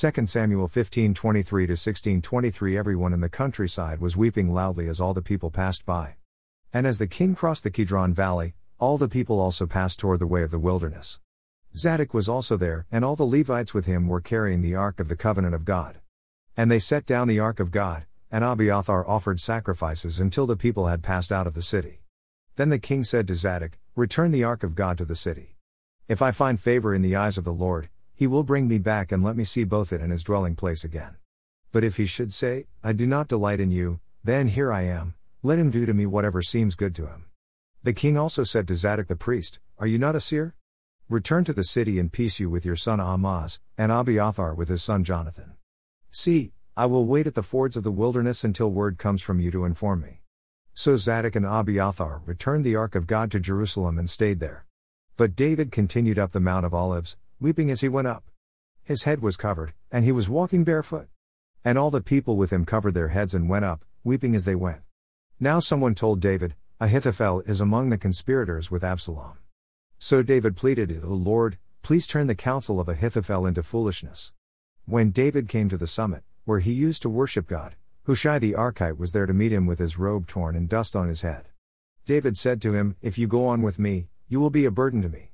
2 Samuel 15:23 to 16:23 Everyone in the countryside was weeping loudly as all the people passed by. And as the king crossed the Kidron valley, all the people also passed toward the way of the wilderness. Zadok was also there, and all the Levites with him were carrying the ark of the covenant of God. And they set down the ark of God, and Abiathar offered sacrifices until the people had passed out of the city. Then the king said to Zadok, Return the ark of God to the city. If I find favor in the eyes of the Lord, he will bring me back and let me see both it and his dwelling place again. But if he should say, I do not delight in you, then here I am, let him do to me whatever seems good to him. The king also said to Zadok the priest, Are you not a seer? Return to the city and peace you with your son Ahimaaz, and Abiathar with his son Jonathan. See, I will wait at the fords of the wilderness until word comes from you to inform me. So Zadok and Abiathar returned the ark of God to Jerusalem and stayed there. But David continued up the Mount of Olives, weeping as he went up. His head was covered, and he was walking barefoot. And all the people with him covered their heads and went up, weeping as they went. Now someone told David, Ahithophel is among the conspirators with Absalom. So David pleaded, O Lord, please turn the counsel of Ahithophel into foolishness. When David came to the summit, where he used to worship God, Hushai the Archite was there to meet him with his robe torn and dust on his head. David said to him, If you go on with me, you will be a burden to me.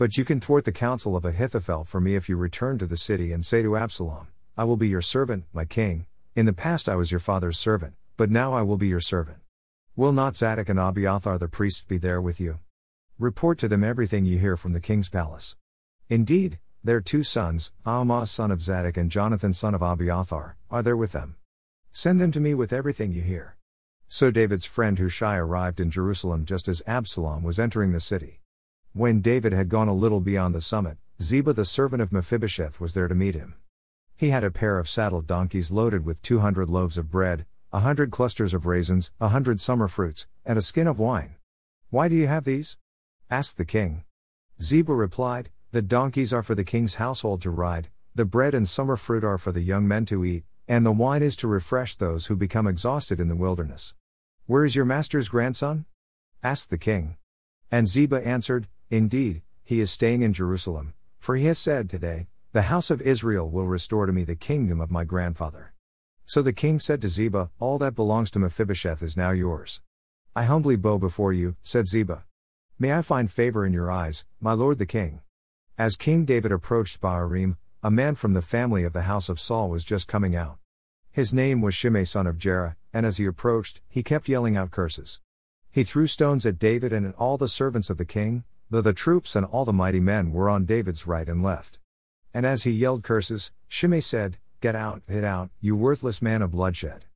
But you can thwart the counsel of Ahithophel for me if you return to the city and say to Absalom, I will be your servant, my king. In the past I was your father's servant, but now I will be your servant. Will not Zadok and Abiathar the priests be there with you? Report to them everything you hear from the king's palace. Indeed, their two sons, Ahimaaz son of Zadok and Jonathan son of Abiathar, are there with them. Send them to me with everything you hear. So David's friend Hushai arrived in Jerusalem just as Absalom was entering the city. When David had gone a little beyond the summit, Ziba the servant of Mephibosheth was there to meet him. He had a pair of saddled donkeys loaded with two hundred loaves of bread, a hundred clusters of raisins, a hundred summer fruits, and a skin of wine. Why do you have these? asked the king. Ziba replied, The donkeys are for the king's household to ride, the bread and summer fruit are for the young men to eat, and the wine is to refresh those who become exhausted in the wilderness. Where is your master's grandson? asked the king. And Ziba answered, Indeed, he is staying in Jerusalem, for he has said today, The house of Israel will restore to me the kingdom of my grandfather. So the king said to Ziba, All that belongs to Mephibosheth is now yours. I humbly bow before you, said Ziba. May I find favor in your eyes, my lord the king. As King David approached Bahurim, a man from the family of the house of Saul was just coming out. His name was Shimei son of Gera, and as he approached, he kept yelling out curses. He threw stones at David and at all the servants of the king, though the troops and all the mighty men were on David's right and left. And as he yelled curses, Shimei said, Get out, get out, you worthless man of bloodshed.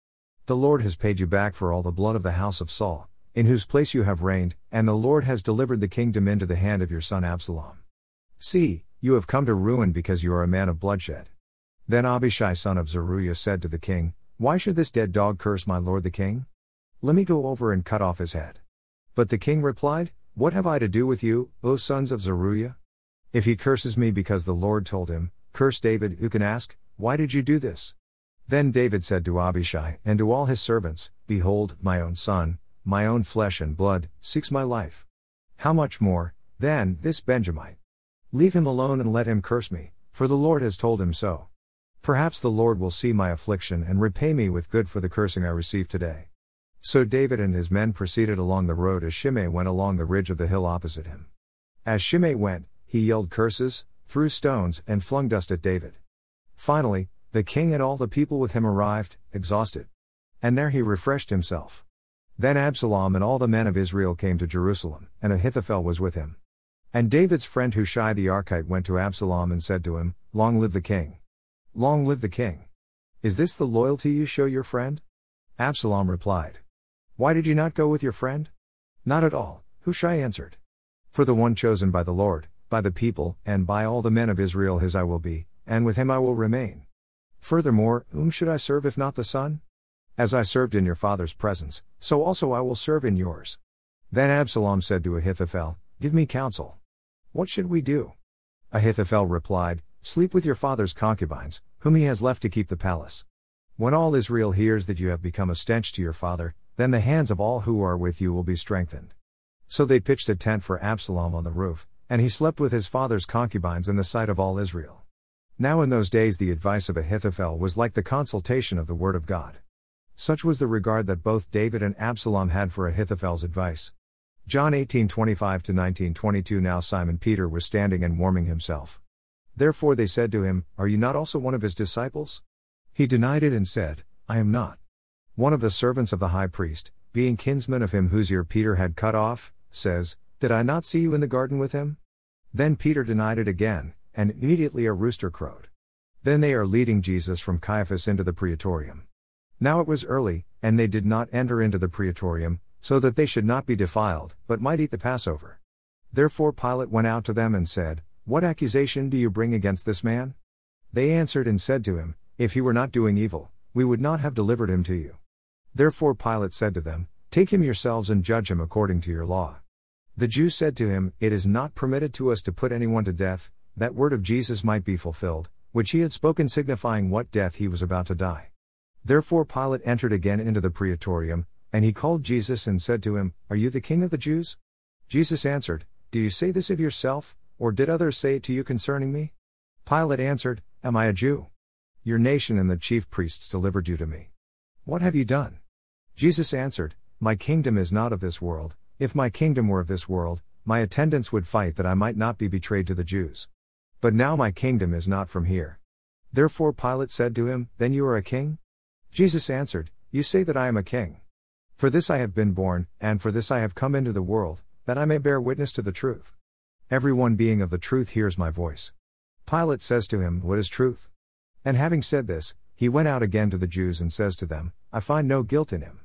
The Lord has paid you back for all the blood of the house of Saul, in whose place you have reigned, and the Lord has delivered the kingdom into the hand of your son Absalom. See, you have come to ruin because you are a man of bloodshed. Then Abishai son of Zeruiah said to the king, Why should this dead dog curse my lord the king? Let me go over and cut off his head. But the king replied, what have I to do with you, O sons of Zeruiah? If he curses me because the Lord told him, Curse David, who can ask, Why did you do this? Then David said to Abishai and to all his servants, Behold, my own son, my own flesh and blood, seeks my life. How much more, then, this Benjamite? Leave him alone and let him curse me, for the Lord has told him so. Perhaps the Lord will see my affliction and repay me with good for the cursing I received today. So David and his men proceeded along the road as Shimei went along the ridge of the hill opposite him. As Shimei went, he yelled curses, threw stones, and flung dust at David. Finally, the king and all the people with him arrived, exhausted. And there he refreshed himself. Then Absalom and all the men of Israel came to Jerusalem, and Ahithophel was with him. And David's friend Hushai the Archite went to Absalom and said to him, Long live the king! Long live the king! Is this the loyalty you show your friend? Absalom replied, why did you not go with your friend? Not at all, Hushai answered. For the one chosen by the Lord, by the people, and by all the men of Israel his I will be, and with him I will remain. Furthermore, whom should I serve if not the Son? As I served in your father's presence, so also I will serve in yours. Then Absalom said to Ahithophel, Give me counsel. What should we do? Ahithophel replied, Sleep with your father's concubines, whom he has left to keep the palace. When all Israel hears that you have become a stench to your father, then the hands of all who are with you will be strengthened. So they pitched a tent for Absalom on the roof, and he slept with his father's concubines in the sight of all Israel. Now in those days the advice of Ahithophel was like the consultation of the word of God. Such was the regard that both David and Absalom had for Ahithophel's advice. John 18:25 to 19:22 Now Simon Peter was standing and warming himself. Therefore they said to him, Are you not also one of his disciples? He denied it and said, I am not. One of the servants of the high priest, being kinsman of him whose ear Peter had cut off, says, Did I not see you in the garden with him? Then Peter denied it again, and immediately a rooster crowed. Then they are leading Jesus from Caiaphas into the praetorium. Now it was early, and they did not enter into the praetorium, so that they should not be defiled, but might eat the Passover. Therefore Pilate went out to them and said, What accusation do you bring against this man? They answered and said to him, If he were not doing evil, we would not have delivered him to you. Therefore Pilate said to them, Take him yourselves and judge him according to your law. The Jews said to him, It is not permitted to us to put anyone to death, that word of Jesus might be fulfilled, which he had spoken signifying what death he was about to die. Therefore Pilate entered again into the praetorium, and he called Jesus and said to him, Are you the king of the Jews? Jesus answered, Do you say this of yourself, or did others say it to you concerning me? Pilate answered, Am I a Jew? Your nation and the chief priests delivered you to me. What have you done? Jesus answered, My kingdom is not of this world, if my kingdom were of this world, my attendants would fight that I might not be betrayed to the Jews. But now my kingdom is not from here. Therefore Pilate said to him, Then you are a king? Jesus answered, You say that I am a king. For this I have been born, and for this I have come into the world, that I may bear witness to the truth. Everyone being of the truth hears my voice. Pilate says to him, What is truth? And having said this, he went out again to the Jews and says to them, I find no guilt in him.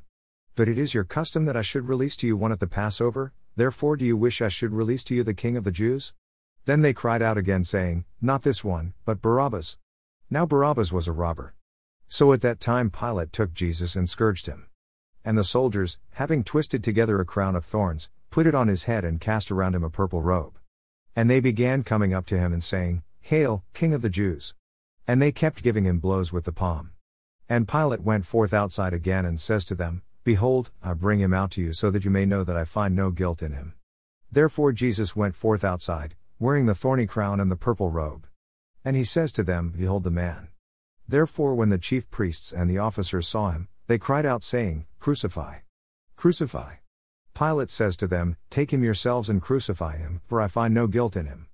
But it is your custom that I should release to you one at the Passover, therefore do you wish I should release to you the king of the Jews? Then they cried out again, saying, Not this one, but Barabbas. Now Barabbas was a robber. So at that time Pilate took Jesus and scourged him. And the soldiers, having twisted together a crown of thorns, put it on his head and cast around him a purple robe. And they began coming up to him and saying, Hail, King of the Jews! And they kept giving him blows with the palm. And Pilate went forth outside again and says to them, Behold, I bring him out to you so that you may know that I find no guilt in him. Therefore Jesus went forth outside, wearing the thorny crown and the purple robe. And he says to them, Behold the man. Therefore, when the chief priests and the officers saw him, they cried out, saying, Crucify! Crucify! Pilate says to them, Take him yourselves and crucify him, for I find no guilt in him.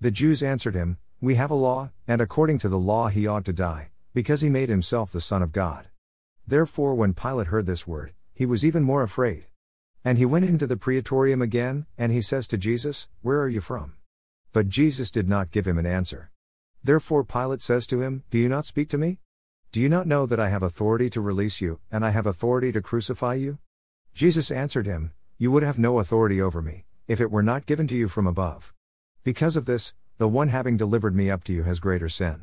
The Jews answered him, We have a law, and according to the law he ought to die, because he made himself the Son of God. Therefore, when Pilate heard this word, he was even more afraid. And he went into the praetorium again, and he says to Jesus, Where are you from? But Jesus did not give him an answer. Therefore Pilate says to him, Do you not speak to me? Do you not know that I have authority to release you, and I have authority to crucify you? Jesus answered him, You would have no authority over me, if it were not given to you from above. Because of this, the one having delivered me up to you has greater sin.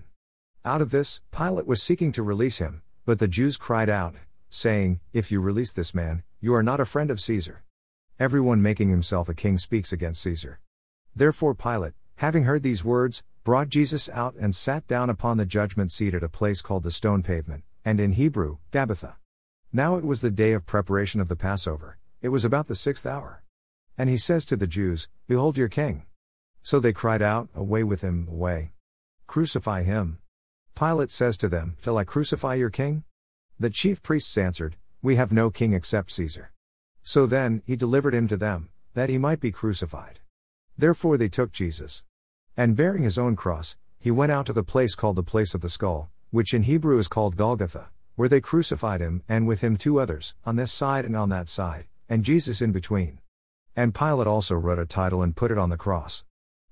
Out of this, Pilate was seeking to release him, but the Jews cried out, saying, If you release this man, you are not a friend of Caesar. Everyone making himself a king speaks against Caesar. Therefore Pilate, having heard these words, brought Jesus out and sat down upon the judgment seat at a place called the stone pavement, and in Hebrew, Gabbatha. Now it was the day of preparation of the Passover, it was about the sixth hour. And he says to the Jews, Behold your king. So they cried out, Away with him, away. Crucify him. Pilate says to them, Shall I crucify your king? The chief priests answered, We have no king except Caesar. So then, he delivered him to them, that he might be crucified. Therefore they took Jesus. And bearing his own cross, he went out to the place called the place of the skull, which in Hebrew is called Golgotha, where they crucified him, and with him two others, on this side and on that side, and Jesus in between. And Pilate also wrote a title and put it on the cross.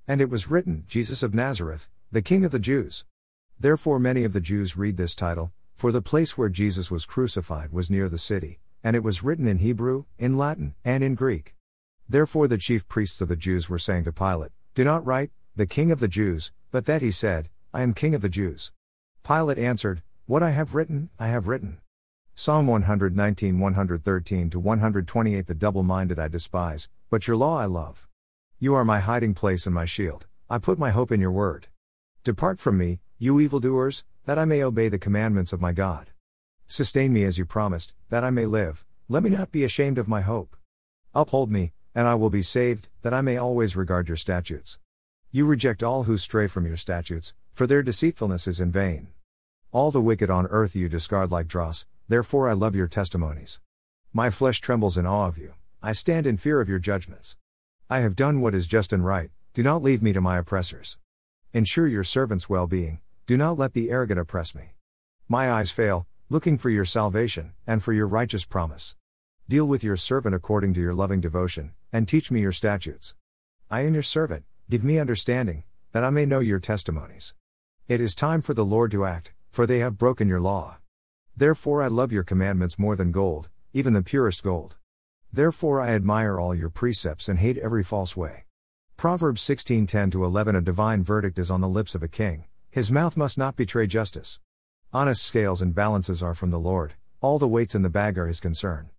And it was written, Jesus of Nazareth, the King of the Jews. Therefore many of the Jews read this title, for the place where Jesus was crucified was near the city, and it was written in Hebrew, in Latin, and in Greek. Therefore the chief priests of the Jews were saying to Pilate, Do not write, the King of the Jews, but that he said, I am King of the Jews. Pilate answered, What I have written, I have written. Psalm 119 113 to 128 The double minded I despise, but your law I love. You are my hiding place and my shield, I put my hope in your word. Depart from me, you evildoers, that I may obey the commandments of my God. Sustain me as you promised, that I may live, let me not be ashamed of my hope. Uphold me, and I will be saved, that I may always regard your statutes. You reject all who stray from your statutes, for their deceitfulness is in vain. All the wicked on earth you discard like dross, therefore I love your testimonies. My flesh trembles in awe of you, I stand in fear of your judgments. I have done what is just and right, do not leave me to my oppressors. Ensure your servant's well being, do not let the arrogant oppress me. My eyes fail, looking for your salvation, and for your righteous promise. Deal with your servant according to your loving devotion, and teach me your statutes. I am your servant, give me understanding, that I may know your testimonies. It is time for the Lord to act, for they have broken your law. Therefore I love your commandments more than gold, even the purest gold. Therefore I admire all your precepts and hate every false way. Proverbs 16:10 11 A divine verdict is on the lips of a king, his mouth must not betray justice. Honest scales and balances are from the Lord, all the weights in the bag are his concern.